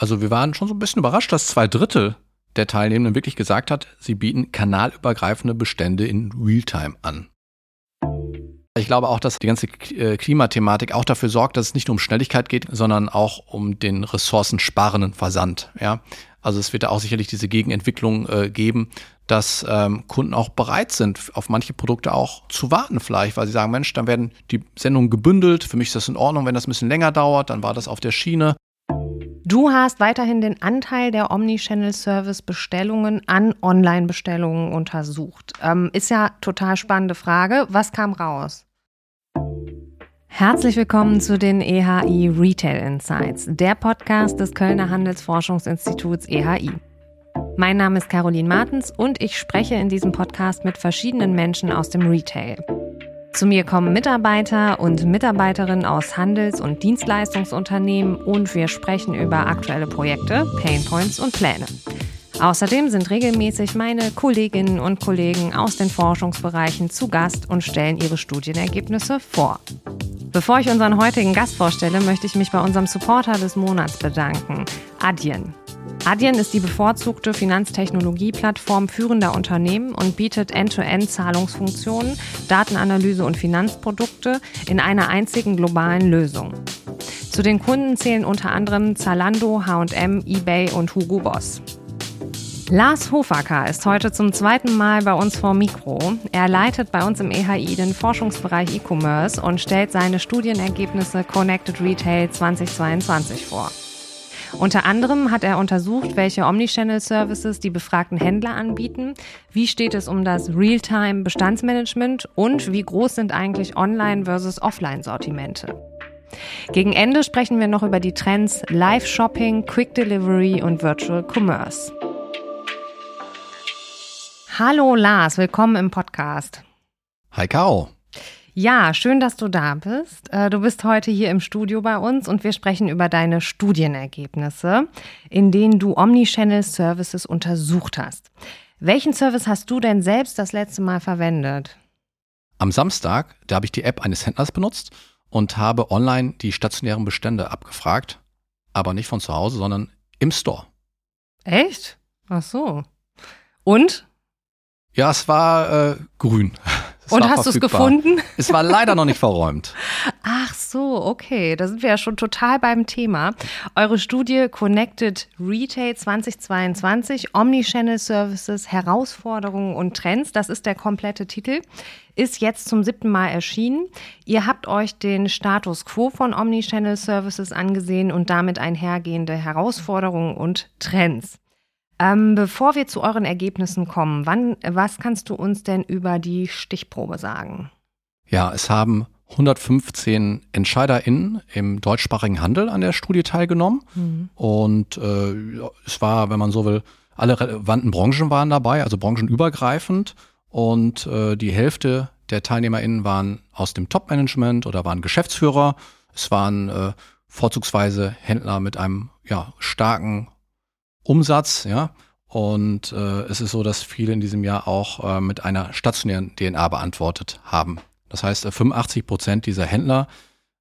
Also wir waren schon so ein bisschen überrascht, dass zwei Drittel der Teilnehmenden wirklich gesagt hat, sie bieten kanalübergreifende Bestände in Realtime an. Ich glaube auch, dass die ganze äh, Klimathematik auch dafür sorgt, dass es nicht nur um Schnelligkeit geht, sondern auch um den ressourcensparenden Versand. Ja, also es wird da auch sicherlich diese Gegenentwicklung äh, geben, dass ähm, Kunden auch bereit sind, auf manche Produkte auch zu warten vielleicht, weil sie sagen, Mensch, dann werden die Sendungen gebündelt. Für mich ist das in Ordnung, wenn das ein bisschen länger dauert, dann war das auf der Schiene. Du hast weiterhin den Anteil der Omnichannel-Service-Bestellungen an Online-Bestellungen untersucht. Ähm, ist ja total spannende Frage. Was kam raus? Herzlich willkommen zu den EHI Retail Insights, der Podcast des Kölner Handelsforschungsinstituts EHI. Mein Name ist Caroline Martens und ich spreche in diesem Podcast mit verschiedenen Menschen aus dem Retail. Zu mir kommen Mitarbeiter und Mitarbeiterinnen aus Handels- und Dienstleistungsunternehmen und wir sprechen über aktuelle Projekte, Painpoints und Pläne. Außerdem sind regelmäßig meine Kolleginnen und Kollegen aus den Forschungsbereichen zu Gast und stellen ihre Studienergebnisse vor. Bevor ich unseren heutigen Gast vorstelle, möchte ich mich bei unserem Supporter des Monats bedanken, Adyen. Adyen ist die bevorzugte Finanztechnologieplattform führender Unternehmen und bietet End-to-End-Zahlungsfunktionen, Datenanalyse und Finanzprodukte in einer einzigen globalen Lösung. Zu den Kunden zählen unter anderem Zalando, H&M, eBay und Hugo Boss. Lars Hofacker ist heute zum zweiten Mal bei uns vor Mikro. Er leitet bei uns im EHI den Forschungsbereich E-Commerce und stellt seine Studienergebnisse Connected Retail 2022 vor. Unter anderem hat er untersucht, welche Omnichannel-Services die befragten Händler anbieten, wie steht es um das Realtime-Bestandsmanagement und wie groß sind eigentlich Online- versus Offline-Sortimente. Gegen Ende sprechen wir noch über die Trends Live-Shopping, Quick Delivery und Virtual Commerce. Hallo Lars, willkommen im Podcast. Hi Caro. Ja, schön, dass du da bist. Äh, du bist heute hier im Studio bei uns und wir sprechen über deine Studienergebnisse, in denen du Omnichannel Services untersucht hast. Welchen Service hast du denn selbst das letzte Mal verwendet? Am Samstag, da habe ich die App eines Händlers benutzt und habe online die stationären Bestände abgefragt, aber nicht von zu Hause, sondern im Store. Echt? Ach so. Und? Ja, es war äh, grün. Es Und hast du es gefunden? Es war leider noch nicht verräumt. Ach so, okay. Da sind wir ja schon total beim Thema. Eure Studie Connected Retail 2022, Omnichannel Services, Herausforderungen und Trends, das ist der komplette Titel, ist jetzt zum siebten Mal erschienen. Ihr habt euch den Status quo von Omnichannel Services angesehen und damit einhergehende Herausforderungen und Trends. Ähm, bevor wir zu euren Ergebnissen kommen, wann, was kannst du uns denn über die Stichprobe sagen? Ja, es haben 115 EntscheiderInnen im deutschsprachigen Handel an der Studie teilgenommen. Mhm. Und äh, es war, wenn man so will, alle relevanten Branchen waren dabei, also branchenübergreifend. Und äh, die Hälfte der TeilnehmerInnen waren aus dem Top-Management oder waren Geschäftsführer. Es waren äh, vorzugsweise Händler mit einem ja, starken Umsatz, ja. Und äh, es ist so, dass viele in diesem Jahr auch äh, mit einer stationären DNA beantwortet haben. Das heißt, äh, 85 Prozent dieser Händler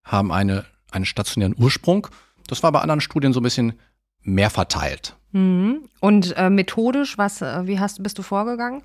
haben eine, einen stationären Ursprung. Das war bei anderen Studien so ein bisschen mehr verteilt. Mhm. Und äh, methodisch, was, äh, wie hast, bist du vorgegangen?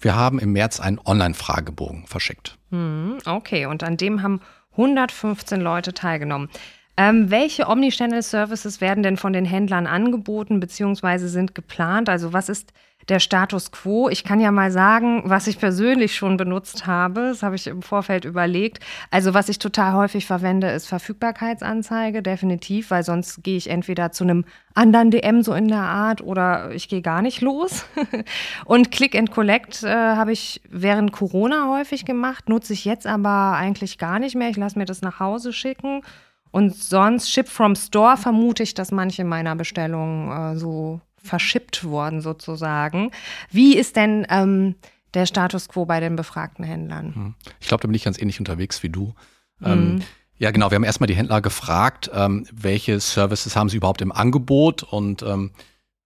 Wir haben im März einen Online-Fragebogen verschickt. Mhm. Okay, und an dem haben 115 Leute teilgenommen. Ähm, welche Omnichannel Services werden denn von den Händlern angeboten bzw. sind geplant? Also was ist der Status quo? Ich kann ja mal sagen, was ich persönlich schon benutzt habe. Das habe ich im Vorfeld überlegt. Also was ich total häufig verwende, ist Verfügbarkeitsanzeige, definitiv, weil sonst gehe ich entweder zu einem anderen DM so in der Art oder ich gehe gar nicht los. Und Click and Collect äh, habe ich während Corona häufig gemacht, nutze ich jetzt aber eigentlich gar nicht mehr. Ich lasse mir das nach Hause schicken. Und sonst Ship from Store vermute ich, dass manche meiner Bestellungen äh, so verschippt wurden sozusagen. Wie ist denn ähm, der Status quo bei den befragten Händlern? Hm. Ich glaube, da bin ich ganz ähnlich unterwegs wie du. Mhm. Ähm, ja, genau. Wir haben erstmal die Händler gefragt, ähm, welche Services haben sie überhaupt im Angebot und ähm,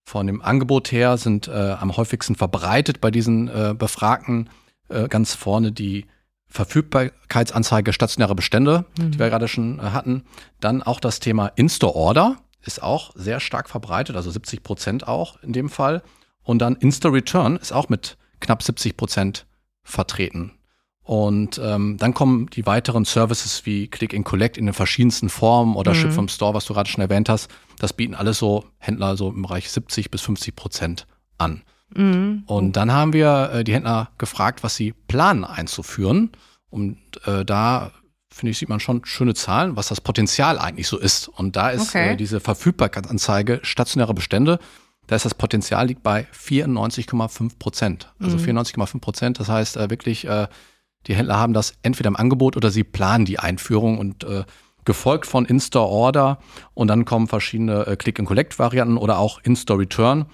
von dem Angebot her sind äh, am häufigsten verbreitet bei diesen äh, Befragten äh, ganz vorne die Verfügbarkeitsanzeige stationäre Bestände, mhm. die wir gerade schon äh, hatten. Dann auch das Thema In-Store-Order. ist auch sehr stark verbreitet, also 70 Prozent auch in dem Fall. Und dann Insta-Return ist auch mit knapp 70 Prozent vertreten. Und ähm, dann kommen die weiteren Services wie Click and Collect in den verschiedensten Formen oder mhm. Ship from Store, was du gerade schon erwähnt hast. Das bieten alles so Händler so im Bereich 70 bis 50 Prozent an. Mhm. Und dann haben wir äh, die Händler gefragt, was sie planen einzuführen. Und äh, da finde ich, sieht man schon schöne Zahlen, was das Potenzial eigentlich so ist. Und da ist okay. äh, diese Verfügbarkeitsanzeige stationäre Bestände da ist das Potenzial liegt bei 94,5 Prozent. Also mhm. 94,5 Prozent. Das heißt äh, wirklich, äh, die Händler haben das entweder im Angebot oder sie planen die Einführung und äh, gefolgt von In-Store Order und dann kommen verschiedene äh, Click-and-Collect-Varianten oder auch In-Store Return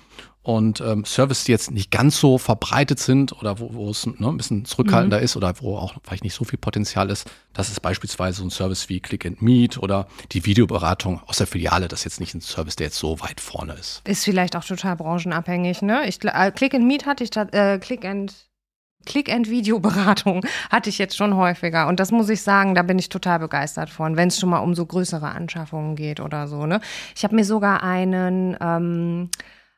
und ähm, Services, die jetzt nicht ganz so verbreitet sind oder wo, wo es ne, ein bisschen zurückhaltender mhm. ist oder wo auch vielleicht nicht so viel Potenzial ist, das ist beispielsweise so ein Service wie Click and Meet oder die Videoberatung aus der Filiale. Das ist jetzt nicht ein Service, der jetzt so weit vorne ist. Ist vielleicht auch total branchenabhängig, ne? Ich, äh, Click and Meet hatte ich, äh, Click and Click-and-Videoberatung hatte ich jetzt schon häufiger. Und das muss ich sagen, da bin ich total begeistert von, wenn es schon mal um so größere Anschaffungen geht oder so. Ne? Ich habe mir sogar einen ähm,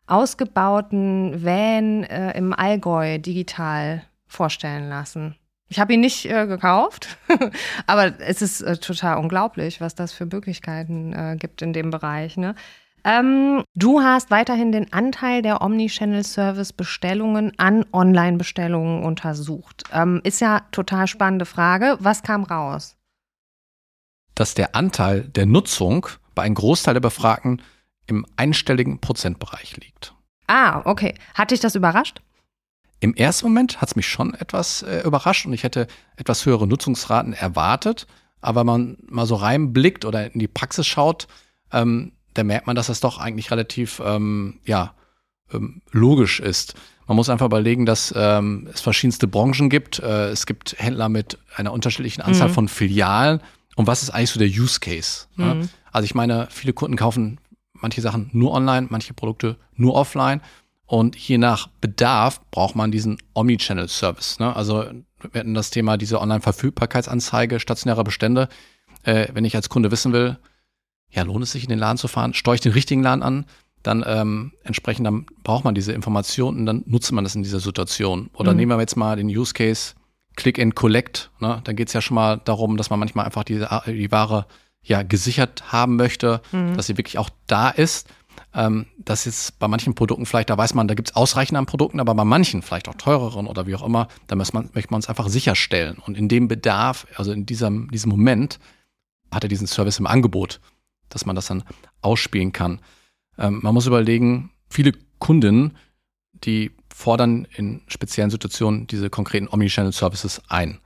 ausgebauten Van äh, im Allgäu digital vorstellen lassen. Ich habe ihn nicht äh, gekauft, aber es ist äh, total unglaublich, was das für Möglichkeiten äh, gibt in dem Bereich. Ne? Ähm, du hast weiterhin den Anteil der Omnichannel-Service-Bestellungen an Online-Bestellungen untersucht. Ähm, ist ja total spannende Frage. Was kam raus? Dass der Anteil der Nutzung bei einem Großteil der Befragten im einstelligen Prozentbereich liegt. Ah, okay. Hat dich das überrascht? Im ersten Moment hat es mich schon etwas äh, überrascht und ich hätte etwas höhere Nutzungsraten erwartet. Aber wenn man mal so reinblickt oder in die Praxis schaut, ähm, da merkt man, dass das doch eigentlich relativ ähm, ja, ähm, logisch ist. Man muss einfach überlegen, dass ähm, es verschiedenste Branchen gibt. Äh, es gibt Händler mit einer unterschiedlichen Anzahl mhm. von Filialen. Und was ist eigentlich so der Use Case? Ne? Mhm. Also ich meine, viele Kunden kaufen manche Sachen nur online, manche Produkte nur offline. Und je nach Bedarf braucht man diesen Omnichannel-Service. Ne? Also wir hatten das Thema diese Online-Verfügbarkeitsanzeige stationärer Bestände. Äh, wenn ich als Kunde wissen will, ja, lohnt es sich in den Laden zu fahren, steuere ich den richtigen Laden an, dann ähm, entsprechend dann braucht man diese Informationen und dann nutzt man das in dieser Situation. Oder mhm. nehmen wir jetzt mal den Use Case Click and Collect. Ne? Dann geht es ja schon mal darum, dass man manchmal einfach diese, die Ware ja gesichert haben möchte, mhm. dass sie wirklich auch da ist. Ähm, das ist bei manchen Produkten vielleicht, da weiß man, da gibt es ausreichend an Produkten, aber bei manchen, vielleicht auch teureren oder wie auch immer, da muss man, möchte man es einfach sicherstellen. Und in dem Bedarf, also in diesem, diesem Moment, hat er diesen Service im Angebot, dass man das dann ausspielen kann. Ähm, man muss überlegen, viele Kunden, die fordern in speziellen Situationen diese konkreten Omnichannel-Services ein.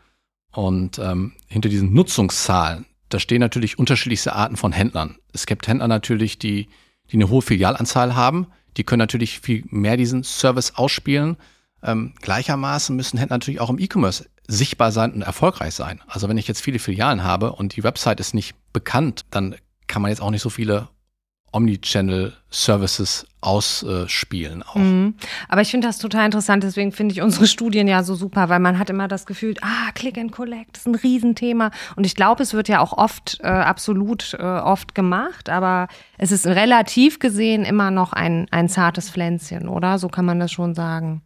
Und ähm, hinter diesen Nutzungszahlen, da stehen natürlich unterschiedlichste Arten von Händlern. Es gibt Händler natürlich, die, die eine hohe Filialanzahl haben. Die können natürlich viel mehr diesen Service ausspielen. Ähm, gleichermaßen müssen Händler natürlich auch im E-Commerce sichtbar sein und erfolgreich sein. Also wenn ich jetzt viele Filialen habe und die Website ist nicht bekannt, dann kann man jetzt auch nicht so viele Omnichannel-Services ausspielen auch. Mhm. Aber ich finde das total interessant, deswegen finde ich unsere Studien ja so super, weil man hat immer das Gefühl, ah, Click and Collect ist ein Riesenthema. Und ich glaube, es wird ja auch oft, äh, absolut äh, oft gemacht, aber es ist relativ gesehen immer noch ein, ein zartes Pflänzchen, oder? So kann man das schon sagen.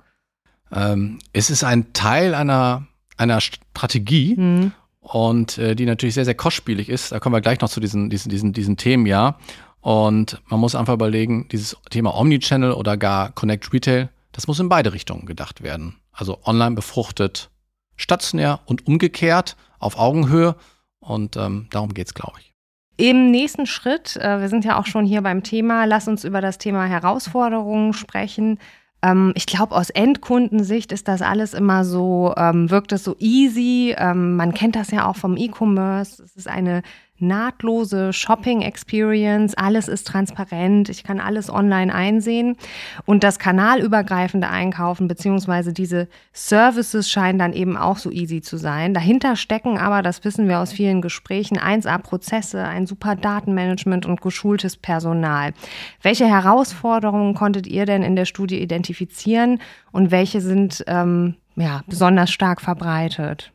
Ähm, es ist ein Teil einer, einer Strategie. Mhm. Und äh, die natürlich sehr, sehr kostspielig ist. Da kommen wir gleich noch zu diesen, diesen, diesen, diesen Themen, ja. Und man muss einfach überlegen, dieses Thema Omnichannel oder gar Connect Retail, das muss in beide Richtungen gedacht werden. Also online befruchtet, stationär und umgekehrt auf Augenhöhe. Und ähm, darum geht's, glaube ich. Im nächsten Schritt, äh, wir sind ja auch schon hier beim Thema, lass uns über das Thema Herausforderungen sprechen. Ähm, ich glaube, aus Endkundensicht ist das alles immer so, ähm, wirkt es so easy. Ähm, man kennt das ja auch vom E-Commerce. Es ist eine nahtlose Shopping-Experience. Alles ist transparent. Ich kann alles online einsehen. Und das kanalübergreifende Einkaufen beziehungsweise diese Services scheinen dann eben auch so easy zu sein. Dahinter stecken aber, das wissen wir aus vielen Gesprächen, 1A-Prozesse, ein super Datenmanagement und geschultes Personal. Welche Herausforderungen konntet ihr denn in der Studie identifizieren und welche sind ähm, ja, besonders stark verbreitet?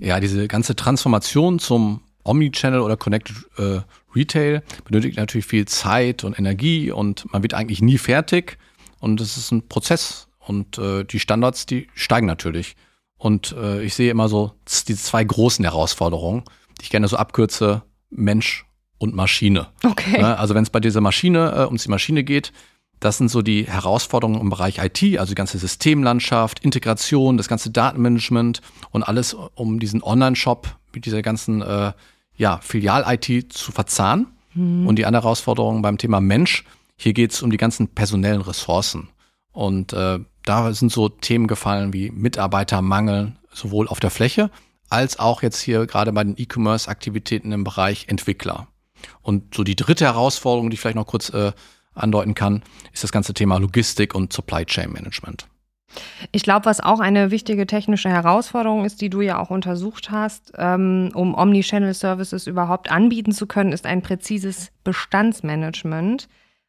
Ja, diese ganze Transformation zum Omnichannel oder Connected äh, Retail benötigt natürlich viel Zeit und Energie und man wird eigentlich nie fertig. Und es ist ein Prozess und äh, die Standards, die steigen natürlich. Und äh, ich sehe immer so die zwei großen Herausforderungen, die ich gerne so abkürze, Mensch und Maschine. Okay. Ja, also wenn es bei dieser Maschine, äh, ums die Maschine geht, das sind so die Herausforderungen im Bereich IT, also die ganze Systemlandschaft, Integration, das ganze Datenmanagement und alles um diesen Online-Shop mit dieser ganzen äh, ja, Filial-IT zu verzahnen. Mhm. Und die andere Herausforderung beim Thema Mensch, hier geht es um die ganzen personellen Ressourcen. Und äh, da sind so Themen gefallen wie Mitarbeitermangel, sowohl auf der Fläche als auch jetzt hier gerade bei den E-Commerce-Aktivitäten im Bereich Entwickler. Und so die dritte Herausforderung, die ich vielleicht noch kurz äh, andeuten kann, ist das ganze Thema Logistik und Supply Chain Management. Ich glaube, was auch eine wichtige technische Herausforderung ist, die du ja auch untersucht hast, ähm, um Omnichannel Services überhaupt anbieten zu können, ist ein präzises Bestandsmanagement.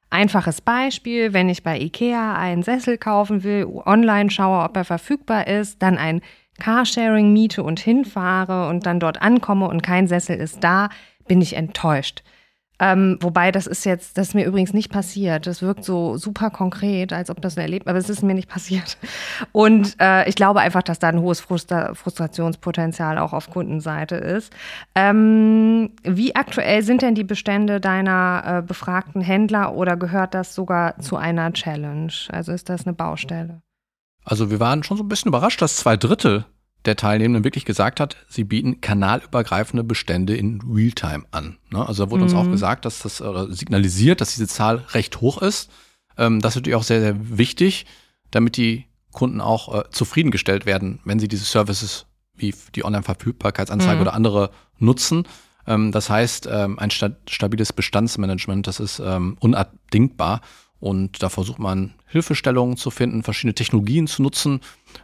Einfaches Beispiel, wenn ich bei IKEA einen Sessel kaufen will, online schaue, ob er verfügbar ist, dann ein Carsharing miete und hinfahre und dann dort ankomme und kein Sessel ist da, bin ich enttäuscht. Ähm, wobei, das ist jetzt, das ist mir übrigens nicht passiert. Das wirkt so super konkret, als ob das ein Erlebnis, aber es ist mir nicht passiert. Und äh, ich glaube einfach, dass da ein hohes Frustra Frustrationspotenzial auch auf Kundenseite ist. Ähm, wie aktuell sind denn die Bestände deiner äh, befragten Händler oder gehört das sogar zu einer Challenge? Also ist das eine Baustelle? Also wir waren schon so ein bisschen überrascht, dass zwei Drittel der Teilnehmenden wirklich gesagt hat, sie bieten kanalübergreifende Bestände in Realtime an. Ne? Also da wurde mhm. uns auch mhm. gesagt, dass das signalisiert, dass diese Zahl recht hoch ist. Ähm, das ist natürlich auch sehr, sehr wichtig, damit die Kunden auch äh, zufriedengestellt werden, wenn sie diese Services wie die Online-Verfügbarkeitsanzeige mhm. oder andere nutzen. Ähm, das heißt, ähm, ein sta stabiles Bestandsmanagement, das ist unabdingbar. Und da versucht man Hilfestellungen zu finden, verschiedene Technologien zu nutzen.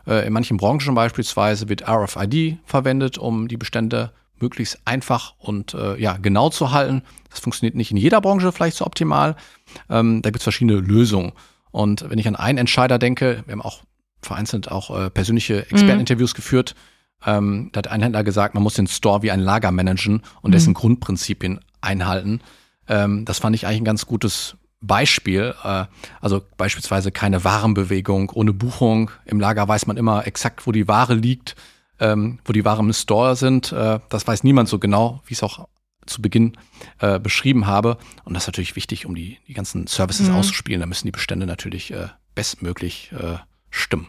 Äh, in manchen Branchen beispielsweise wird RFID verwendet, um die Bestände möglichst einfach und äh, ja, genau zu halten. Das funktioniert nicht in jeder Branche vielleicht so optimal. Ähm, da gibt es verschiedene Lösungen. Und wenn ich an einen Entscheider denke, wir haben auch vereinzelt auch äh, persönliche Experteninterviews mhm. geführt, ähm, da hat ein Händler gesagt, man muss den Store wie ein Lager managen und dessen mhm. Grundprinzipien einhalten. Ähm, das fand ich eigentlich ein ganz gutes Beispiel, äh, also beispielsweise keine Warenbewegung ohne Buchung. Im Lager weiß man immer exakt, wo die Ware liegt, ähm, wo die Ware im Store sind. Äh, das weiß niemand so genau, wie ich es auch zu Beginn äh, beschrieben habe. Und das ist natürlich wichtig, um die, die ganzen Services mhm. auszuspielen. Da müssen die Bestände natürlich äh, bestmöglich äh, stimmen.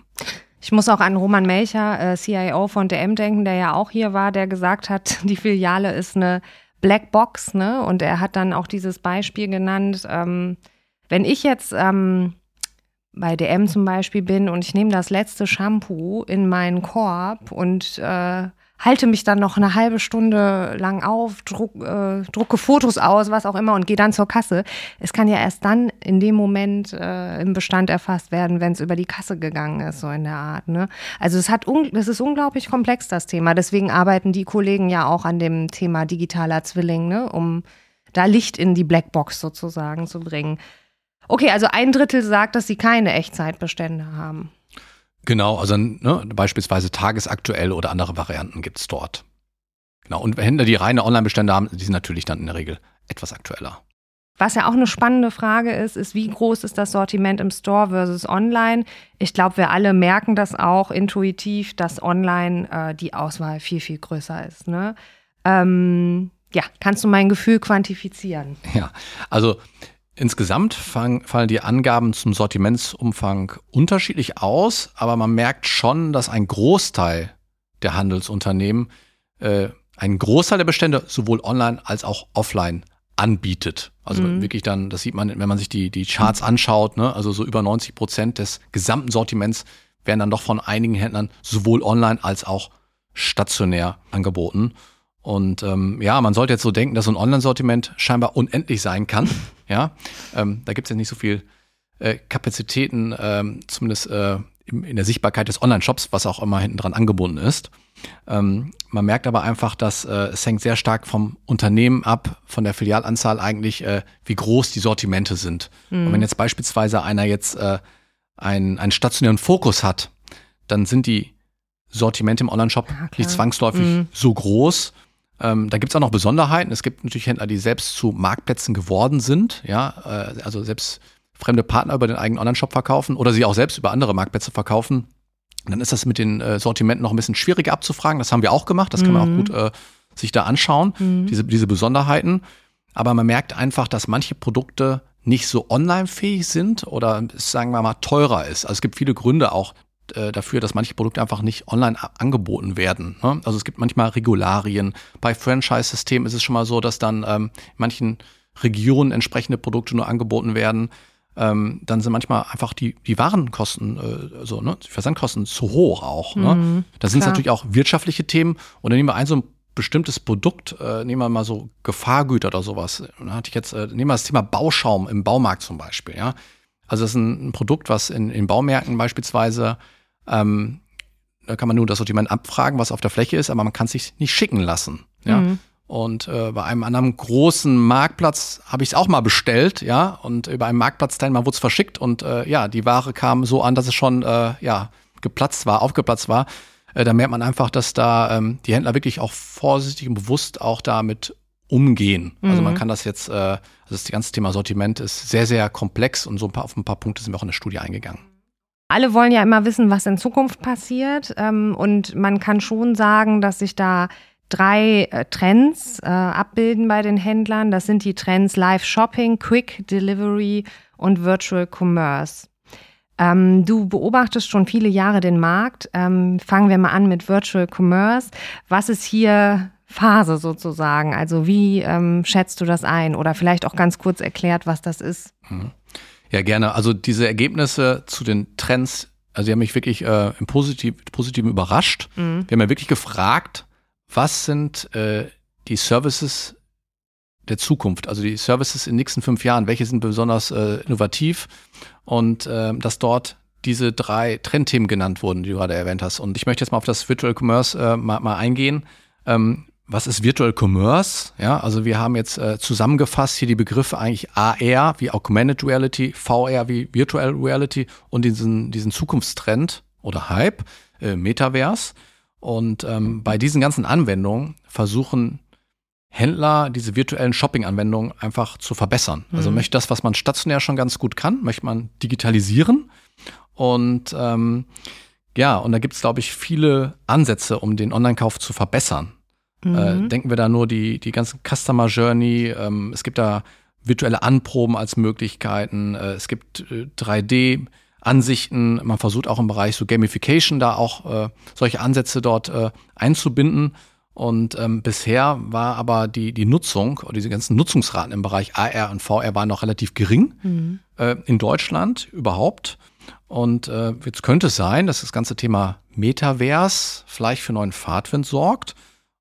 Ich muss auch an Roman Melcher, äh, CIO von DM denken, der ja auch hier war, der gesagt hat, die Filiale ist eine Black Box, ne? Und er hat dann auch dieses Beispiel genannt, ähm, wenn ich jetzt ähm, bei DM zum Beispiel bin und ich nehme das letzte Shampoo in meinen Korb und äh, halte mich dann noch eine halbe Stunde lang auf, druck, äh, drucke Fotos aus, was auch immer und gehe dann zur Kasse. Es kann ja erst dann in dem Moment äh, im Bestand erfasst werden, wenn es über die Kasse gegangen ist, so in der Art. Ne? Also es hat, es ist unglaublich komplex das Thema. Deswegen arbeiten die Kollegen ja auch an dem Thema digitaler Zwilling, ne? um da Licht in die Blackbox sozusagen zu bringen. Okay, also ein Drittel sagt, dass sie keine Echtzeitbestände haben. Genau, also ne, beispielsweise tagesaktuell oder andere Varianten gibt's dort. Genau, und Händler, die reine Online-Bestände haben, die sind natürlich dann in der Regel etwas aktueller. Was ja auch eine spannende Frage ist, ist, wie groß ist das Sortiment im Store versus online? Ich glaube, wir alle merken das auch intuitiv, dass online äh, die Auswahl viel, viel größer ist. Ne? Ähm, ja, kannst du mein Gefühl quantifizieren? Ja, also Insgesamt fang, fallen die Angaben zum Sortimentsumfang unterschiedlich aus, aber man merkt schon, dass ein Großteil der Handelsunternehmen äh, einen Großteil der Bestände sowohl online als auch offline anbietet. Also mhm. wirklich dann, das sieht man, wenn man sich die, die Charts anschaut, ne? also so über 90 Prozent des gesamten Sortiments werden dann doch von einigen Händlern sowohl online als auch stationär angeboten. Und ähm, ja, man sollte jetzt so denken, dass so ein Online-Sortiment scheinbar unendlich sein kann. Ja, ähm, da gibt es ja nicht so viel äh, Kapazitäten, ähm, zumindest äh, in, in der Sichtbarkeit des Online-Shops, was auch immer hinten dran angebunden ist. Ähm, man merkt aber einfach, dass äh, es hängt sehr stark vom Unternehmen ab, von der Filialanzahl eigentlich, äh, wie groß die Sortimente sind. Mhm. Und wenn jetzt beispielsweise einer jetzt äh, einen, einen stationären Fokus hat, dann sind die Sortimente im Online-Shop ja, nicht zwangsläufig mhm. so groß Ähm, da gibt es auch noch Besonderheiten. Es gibt natürlich Händler, die selbst zu Marktplätzen geworden sind, ja, äh, also selbst fremde Partner über den eigenen Online-Shop verkaufen oder sie auch selbst über andere Marktplätze verkaufen. Dann ist das mit den äh, Sortimenten noch ein bisschen schwieriger abzufragen. Das haben wir auch gemacht. Das kann man auch gut äh, sich da anschauen, mhm. diese, diese Besonderheiten. Aber man merkt einfach, dass manche Produkte nicht so online-fähig sind oder sagen wir mal teurer ist. Also es gibt viele Gründe auch äh, dafür, dass manche Produkte einfach nicht online angeboten werden. Ne? Also es gibt manchmal Regularien. Bei Franchise-Systemen ist es schon mal so, dass dann ähm, in manchen Regionen entsprechende Produkte nur angeboten werden. Ähm, dann sind manchmal einfach die, die Warenkosten, äh, also ne, die Versandkosten zu hoch auch. Ne? Mhm, da sind es natürlich auch wirtschaftliche Themen. Und dann nehmen wir ein so ein bestimmtes Produkt, äh, nehmen wir mal so Gefahrgüter oder sowas. Da hatte ich jetzt, äh, nehmen wir das Thema Bauschaum im Baumarkt zum Beispiel, ja. Also das ist ein, ein Produkt, was in, in Baumärkten beispielsweise ähm, da kann man nur das Sortiment abfragen, was auf der Fläche ist, aber man kann es sich nicht schicken lassen. Ja. Mhm. Und äh, bei einem anderen großen Marktplatz habe ich es auch mal bestellt, ja, und über einen Marktplatzteilnehmer wurde es verschickt und äh, ja, die Ware kam so an, dass es schon äh, ja geplatzt war, aufgeplatzt war. Äh, da merkt man einfach, dass da ähm, die Händler wirklich auch vorsichtig und bewusst auch damit umgehen. Mhm. Also man mhm. kann das jetzt, äh, also das ganze Thema Sortiment ist sehr, sehr komplex und so ein paar, auf ein paar Punkte sind wir auch in der Studie eingegangen. Alle wollen ja immer wissen, was in Zukunft passiert. Ähm, und man kann schon sagen, dass sich da drei äh, Trends äh, abbilden bei den Händlern. Das sind die Trends Live Shopping, Quick Delivery und Virtual Commerce. Ähm, du beobachtest schon viele Jahre den Markt. Ähm, fangen wir mal an mit Virtual Commerce. Was ist hier Phase sozusagen? Also wie schätzt du das ein? Oder vielleicht auch ganz kurz erklärt, was das ist. Mhm. Ja, gerne. Also diese Ergebnisse zu den Trends, also die haben mich wirklich äh, im Positiv, Positiven überrascht. Mhm. Wir haben ja wirklich gefragt, was sind äh, die Services der Zukunft, also die Services in den nächsten fünf Jahren, welche sind besonders äh, innovativ und äh, dass dort diese drei Trendthemen genannt wurden, die du gerade erwähnt hast. Und ich möchte jetzt mal auf das Virtual Commerce äh, mal, mal eingehen. Ähm, was ist Virtual Commerce? Ja, also wir haben jetzt äh, zusammengefasst hier die Begriffe eigentlich AR wie Augmented Reality, VR wie Virtual Reality und diesen, diesen Zukunftstrend oder Hype, äh, Metaverse. Und ähm, bei diesen ganzen Anwendungen versuchen Händler diese virtuellen Shopping-Anwendungen einfach zu verbessern. Also mhm. Also möchte das, was man stationär schon ganz gut kann, möchte man digitalisieren. Und ähm, ja, und da gibt es, glaube ich, viele Ansätze, um den Online-Kauf zu verbessern. Äh, mhm. Äh, denken wir da nur die, die ganzen Customer Journey. Ähm, es gibt da virtuelle Anproben als Möglichkeiten. Äh, es gibt äh, 3D. Ansichten, man versucht auch im Bereich so Gamification da auch äh, solche Ansätze dort äh, einzubinden. Und ähm, bisher war aber die, die Nutzung oder diese ganzen Nutzungsraten im Bereich AR und VR waren noch relativ gering mhm. äh, in Deutschland überhaupt. Und äh, jetzt könnte es sein, dass das ganze Thema Metaverse vielleicht für neuen Fahrtwind sorgt.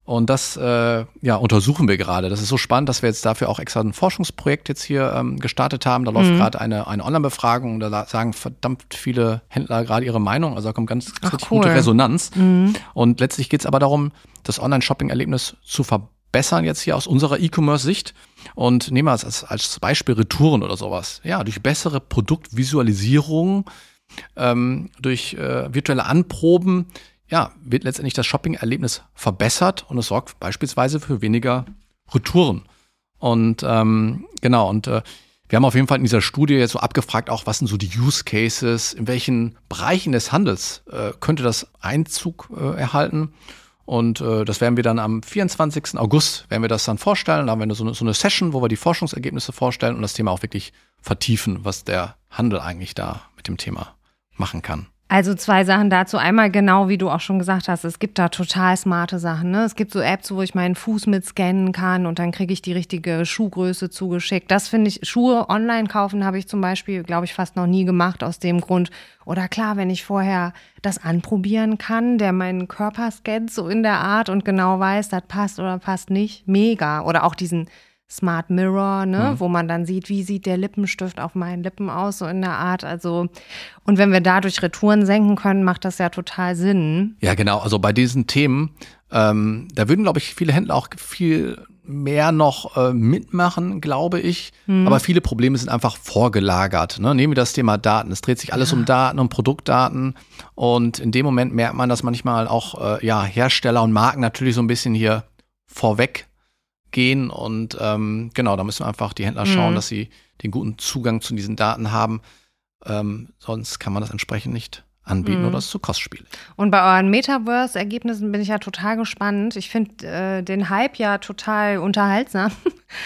Und das äh, ja, untersuchen wir gerade. Das ist so spannend, dass wir jetzt dafür auch extra ein Forschungsprojekt jetzt hier ähm, gestartet haben. Da läuft mhm. gerade eine, eine Online-Befragung. Da sagen verdammt viele Händler gerade ihre Meinung. Also da kommt ganz Ach, cool. gute Resonanz. Mhm. Und letztlich geht es aber darum, das Online-Shopping-Erlebnis zu verbessern, jetzt hier aus unserer E-Commerce-Sicht. Und nehmen wir als, als Beispiel Retouren oder sowas. Ja, durch bessere Produktvisualisierung, ähm, durch äh, virtuelle Anproben ja, wird letztendlich das Shopping-Erlebnis verbessert und es sorgt beispielsweise für weniger Retouren. Und ähm, genau, und äh, wir haben auf jeden Fall in dieser Studie jetzt so abgefragt, auch was sind so die Use Cases, in welchen Bereichen des Handels äh, könnte das Einzug äh, erhalten. Und äh, das werden wir dann am 24. August, werden wir das dann vorstellen. Da haben wir so eine, so eine Session, wo wir die Forschungsergebnisse vorstellen und das Thema auch wirklich vertiefen, was der Handel eigentlich da mit dem Thema machen kann. Also zwei Sachen dazu. Einmal genau, wie du auch schon gesagt hast, es gibt da total smarte Sachen. Ne? Es gibt so Apps, wo ich meinen Fuß mit scannen kann und dann kriege ich die richtige Schuhgröße zugeschickt. Das finde ich, Schuhe online kaufen habe ich zum Beispiel, glaube ich, fast noch nie gemacht aus dem Grund. Oder klar, wenn ich vorher das anprobieren kann, der meinen Körper scannt so in der Art und genau weiß, das passt oder passt nicht, mega. Oder auch diesen Smart Mirror, ne, mhm. wo man dann sieht, wie sieht der Lippenstift auf meinen Lippen aus, so in der Art. Also, und wenn wir dadurch Retouren senken können, macht das ja total Sinn. Ja, genau. Also bei diesen Themen, ähm, da würden, glaube ich, viele Händler auch viel mehr noch äh, mitmachen, glaube ich. Mhm. Aber viele Probleme sind einfach vorgelagert. Ne? Nehmen wir das Thema Daten. Es dreht sich alles ja. um Daten, um Produktdaten. Und in dem Moment merkt man, dass manchmal auch äh, ja, Hersteller und Marken natürlich so ein bisschen hier vorweg gehen und ähm, genau, da müssen einfach die Händler schauen, mhm. dass sie den guten Zugang zu diesen Daten haben. Ähm, sonst kann man das entsprechend nicht anbieten mhm. oder es ist zu kostspielig. Und bei euren Metaverse-Ergebnissen bin ich ja total gespannt. Ich finde äh, den Hype ja total unterhaltsam,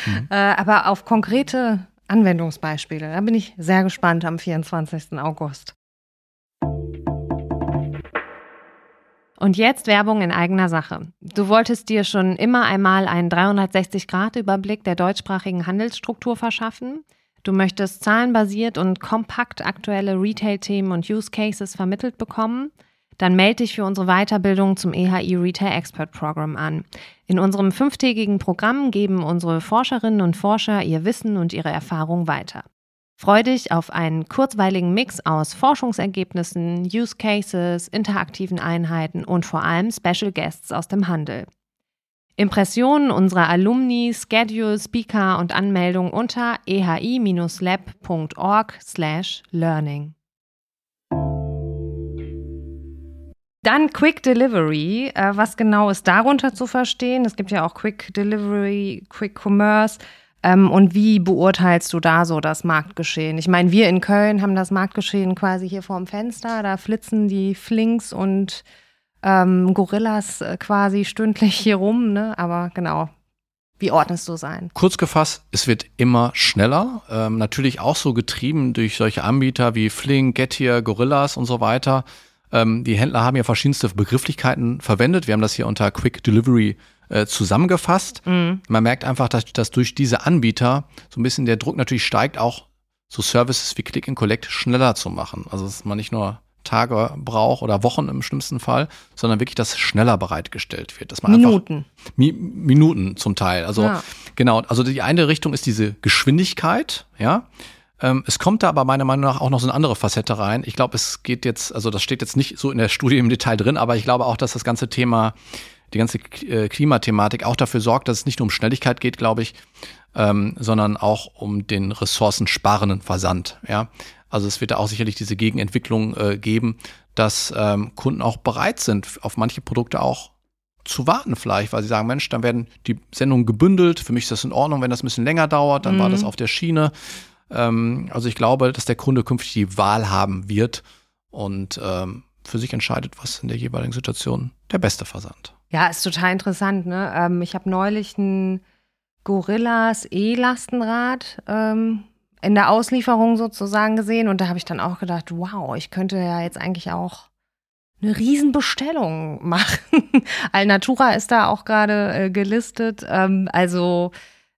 mhm. äh, aber auf konkrete Anwendungsbeispiele, da bin ich sehr gespannt am 24. August. Und jetzt Werbung in eigener Sache. Du wolltest dir schon immer einmal einen 360-Grad-Überblick der deutschsprachigen Handelsstruktur verschaffen. Du möchtest zahlenbasiert und kompakt aktuelle Retail-Themen und Use Cases vermittelt bekommen? Dann melde dich für unsere Weiterbildung zum EHI Retail Expert Program an. In unserem fünftägigen Programm geben unsere Forscherinnen und Forscher ihr Wissen und ihre Erfahrung weiter. Freu dich auf einen kurzweiligen Mix aus Forschungsergebnissen, Use Cases, interaktiven Einheiten und vor allem Special Guests aus dem Handel. Impressionen unserer Alumni, Schedule, Speaker und Anmeldung unter ehi-lab.org/learning. Dann Quick Delivery. Äh, was genau ist darunter zu verstehen? Es gibt ja auch Quick Delivery, Quick Commerce. Ähm, und wie beurteilst du da so das Marktgeschehen? Ich meine, wir in Köln haben das Marktgeschehen quasi hier vorm Fenster. Da flitzen die Flinks und ähm, Gorillas äh, quasi stündlich hier rum, ne? Aber genau. Wie ordnest du sein? Kurz gefasst, es wird immer schneller. Ähm, natürlich auch so getrieben durch solche Anbieter wie Flink, Getir, Gorillas und so weiter. Ähm, die Händler haben ja verschiedenste Begrifflichkeiten verwendet. Wir haben das hier unter Quick Delivery äh, zusammengefasst. Mhm. Man merkt einfach, dass, dass durch diese Anbieter so ein bisschen der Druck natürlich steigt, auch so Services wie Click and Collect schneller zu machen. Also dass man nicht nur Tage braucht oder Wochen im schlimmsten Fall, sondern wirklich, dass schneller bereitgestellt wird. Dass man Minuten. Mi Minuten zum Teil. Also ja. genau, also die eine Richtung ist diese Geschwindigkeit, ja. Ähm, es kommt da aber meiner Meinung nach auch noch so eine andere Facette rein. Ich glaube, es geht jetzt, also das steht jetzt nicht so in der Studie im Detail drin, aber ich glaube auch, dass das ganze Thema, die ganze äh, Klimathematik auch dafür sorgt, dass es nicht nur um Schnelligkeit geht, glaube ich, ähm, sondern auch um den ressourcensparenden Versand. Ja, also es wird da auch sicherlich diese Gegenentwicklung äh, geben, dass ähm, Kunden auch bereit sind, auf manche Produkte auch zu warten vielleicht, weil sie sagen, Mensch, dann werden die Sendungen gebündelt. Für mich ist das in Ordnung, wenn das ein bisschen länger dauert, dann mhm. war das mhm. auf der Schiene. Ähm, also ich glaube, dass der Kunde künftig die Wahl haben wird und ähm, für sich entscheidet, was in der jeweiligen Situation der beste Versand. Ja, ist total interessant. Ne? Ähm, ich habe neulich ein Gorillas E-Lastenrad ähm, in der Auslieferung sozusagen gesehen. Und da habe ich dann auch gedacht, wow, ich könnte ja jetzt eigentlich auch eine Riesenbestellung machen. Alnatura ist da auch gerade äh, gelistet. Ähm, also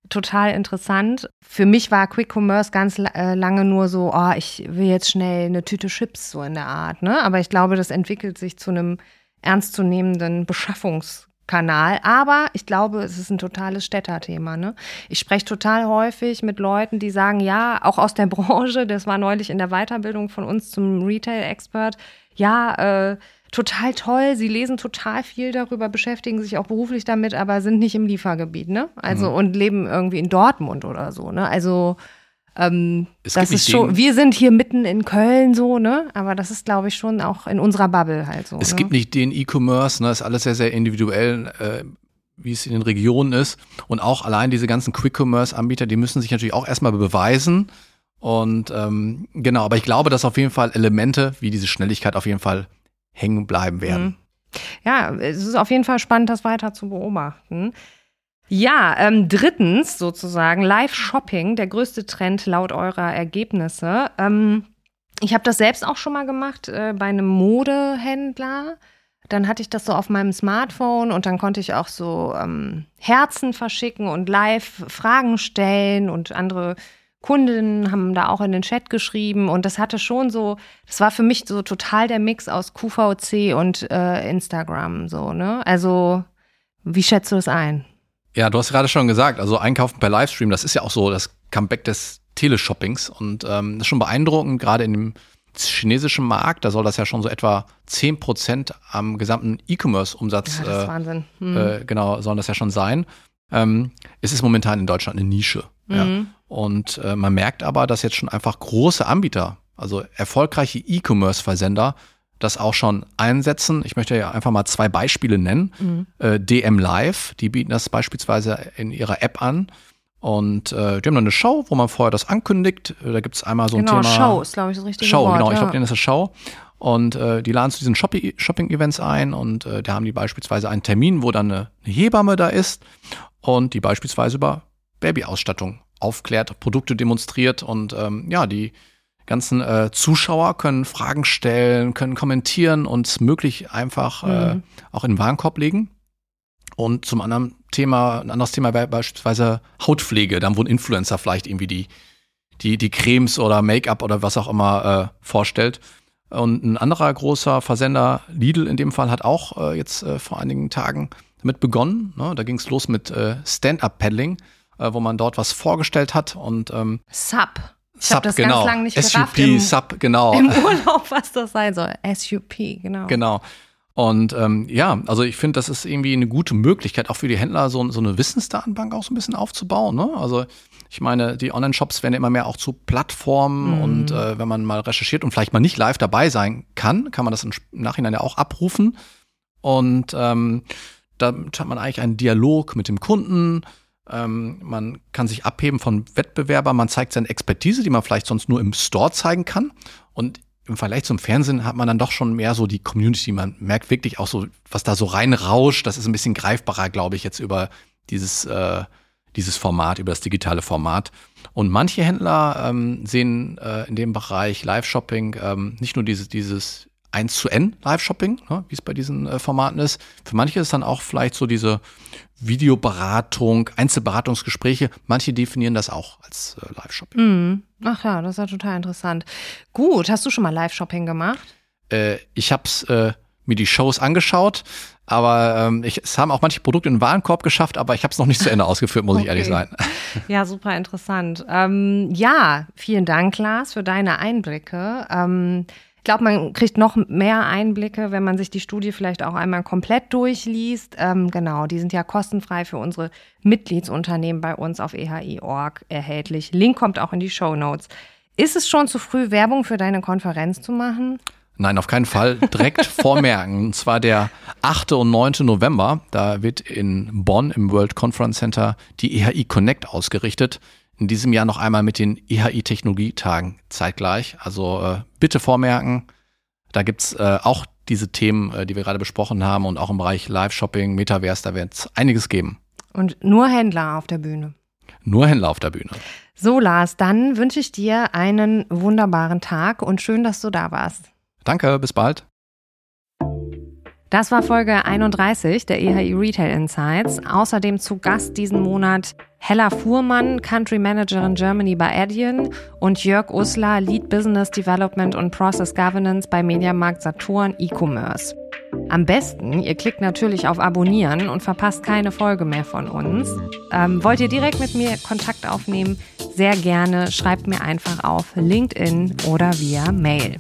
total interessant. Für mich war Quick Commerce ganz äh, lange nur so, oh, ich will jetzt schnell eine Tüte Chips so in der Art. Ne? Aber ich glaube, das entwickelt sich zu einem ernstzunehmenden Beschaffungs Kanal. Aber ich glaube, es ist ein totales Städterthema. Ne? Ich spreche total häufig mit Leuten, die sagen, ja, auch aus der Branche, das war neulich in der Weiterbildung von uns zum Retail-Expert, ja, äh, total toll, sie lesen total viel darüber, beschäftigen sich auch beruflich damit, aber sind nicht im Liefergebiet, ne? Also mhm. und leben irgendwie in Dortmund oder so, ne? Also ähm, das ist schon, wir sind hier mitten in Köln so, ne? Aber das ist, glaube ich, schon auch in unserer Bubble halt so. Es ne? gibt nicht den E-Commerce, ne? Ist alles sehr, sehr individuell, äh, wie es in den Regionen ist. Und auch allein diese ganzen Quick-Commerce-Anbieter, die müssen sich natürlich auch erstmal beweisen. Und ähm, genau, aber ich glaube, dass auf jeden Fall Elemente wie diese Schnelligkeit auf jeden Fall hängen bleiben werden. Mhm. Ja, es ist auf jeden Fall spannend, das weiter zu beobachten. Ja, ähm, drittens sozusagen Live-Shopping, der größte Trend laut eurer Ergebnisse. Ähm, ich habe das selbst auch schon mal gemacht äh, bei einem Modehändler. Dann hatte ich das so auf meinem Smartphone und dann konnte ich auch so ähm, Herzen verschicken und live Fragen stellen und andere Kundinnen haben da auch in den Chat geschrieben und das hatte schon so, das war für mich so total der Mix aus QVC und äh, Instagram so, ne? Also, wie schätzt du das ein? Ja, du hast gerade schon gesagt, also Einkaufen per Livestream, das ist ja auch so das Comeback des Teleshoppings und ähm, das ist schon beeindruckend, gerade in dem chinesischen Markt, da soll das ja schon so etwa 10 Prozent am gesamten E-Commerce-Umsatz, ja, äh, Wahnsinn. Hm. Äh, genau, sollen das ja schon sein. Ähm, es ist momentan in Deutschland eine Nische. Mhm. Ja. Und äh, man merkt aber, dass jetzt schon einfach große Anbieter, also erfolgreiche E-Commerce-Versender, das auch schon einsetzen. Ich möchte ja einfach mal zwei Beispiele nennen. Mhm. Äh, DM Live, die bieten das beispielsweise in ihrer App an. Und äh, die haben dann eine Show, wo man vorher das ankündigt. Da gibt es einmal so ein genau, Thema. Show ist, glaube ich, das richtige Show, Wort. genau. Ja. Ich glaube, denen ist eine Show. Und äh, die laden zu diesen Shopping-Events ein und äh, da haben die beispielsweise einen Termin, wo dann eine, eine Hebamme da ist und die beispielsweise über Babyausstattung aufklärt, Produkte demonstriert und ähm, ja, die ganzen äh, Zuschauer können Fragen stellen, können kommentieren und möglich einfach äh, auch in den Warenkorb legen. Und zum anderen Thema, ein anderes Thema wäre beispielsweise Hautpflege. Dann wurden Influencer vielleicht irgendwie die, die, die Cremes oder Make-up oder was auch immer äh, vorstellt. Und ein anderer großer Versender, Lidl in dem Fall, hat auch äh, jetzt äh, vor einigen Tagen damit begonnen. Ne? Da ging es los mit äh, Stand-Up-Paddling, äh, wo man dort was vorgestellt hat und ähm, Sub. Ich habe das genau. ganz lange nicht SUP, im, Sub, genau. im Urlaub, was das sein soll. SUP, genau. Genau. Und ähm, ja, also ich finde, das ist irgendwie eine gute Möglichkeit, auch für die Händler so, so eine Wissensdatenbank auch so ein bisschen aufzubauen. Ne? Also ich meine, die Online-Shops werden immer mehr auch zu Plattformen Mhm. und äh, wenn man mal recherchiert und vielleicht mal nicht live dabei sein kann, kann man das im Nachhinein ja auch abrufen. Und ähm, damit hat man eigentlich einen Dialog mit dem Kunden. Ähm, man kann sich abheben von Wettbewerbern, man zeigt seine Expertise, die man vielleicht sonst nur im Store zeigen kann. Und im Vergleich zum Fernsehen hat man dann doch schon mehr so die Community. Man merkt wirklich auch so, was da so reinrauscht. Das ist ein bisschen greifbarer, glaube ich, jetzt über dieses, äh, dieses Format, über das digitale Format. Und manche Händler ähm, sehen äh, in dem Bereich Live-Shopping ähm, nicht nur dieses, dieses 1 zu N Live-Shopping, ne, wie es bei diesen äh, Formaten ist. Für manche ist dann auch vielleicht so diese Videoberatung, Einzelberatungsgespräche. Manche definieren das auch als äh, Live-Shopping. Mhm. Ach ja, das ist ja total interessant. Gut, hast du schon mal Live-Shopping gemacht? Äh, ich habe äh, mir die Shows angeschaut, aber ähm, ich, es haben auch manche Produkte in den Warenkorb geschafft, aber ich habe es noch nicht zu Ende ausgeführt, muss ich ehrlich Okay. sein. Ja, super interessant. Ähm, ja, vielen Dank, Lars, für deine Einblicke. Ähm, glaube, man kriegt noch mehr Einblicke, wenn man sich die Studie vielleicht auch einmal komplett durchliest. Ähm, genau, die sind ja kostenfrei für unsere Mitgliedsunternehmen bei uns auf ehi.org erhältlich. Link kommt auch in die Show Notes. Ist es schon zu früh, Werbung für deine Konferenz zu machen? Nein, auf keinen Fall. Direkt vormerken. Und zwar der 8. und 9. November. Da wird in Bonn im World Conference Center die EHI Connect ausgerichtet. In diesem Jahr noch einmal mit den EHI Technologietagen zeitgleich. Also äh, bitte vormerken. Da gibt's äh, auch diese Themen, äh, die wir gerade besprochen haben und auch im Bereich Live-Shopping, Metaverse, da wird es einiges geben. Und nur Händler auf der Bühne. Nur Händler auf der Bühne. So, Lars, dann wünsche ich dir einen wunderbaren Tag und schön, dass du da warst. Danke, bis bald. Das war Folge 31 der EHI Retail Insights. Außerdem zu Gast diesen Monat Hella Fuhrmann, Country Managerin Germany bei Adyen und Jörg Uslar, Lead Business Development und Process Governance bei Mediamarkt Saturn E-Commerce. Am besten, ihr klickt natürlich auf Abonnieren und verpasst keine Folge mehr von uns. Ähm, wollt ihr direkt mit mir Kontakt aufnehmen? Sehr gerne. Schreibt mir einfach auf LinkedIn oder via Mail.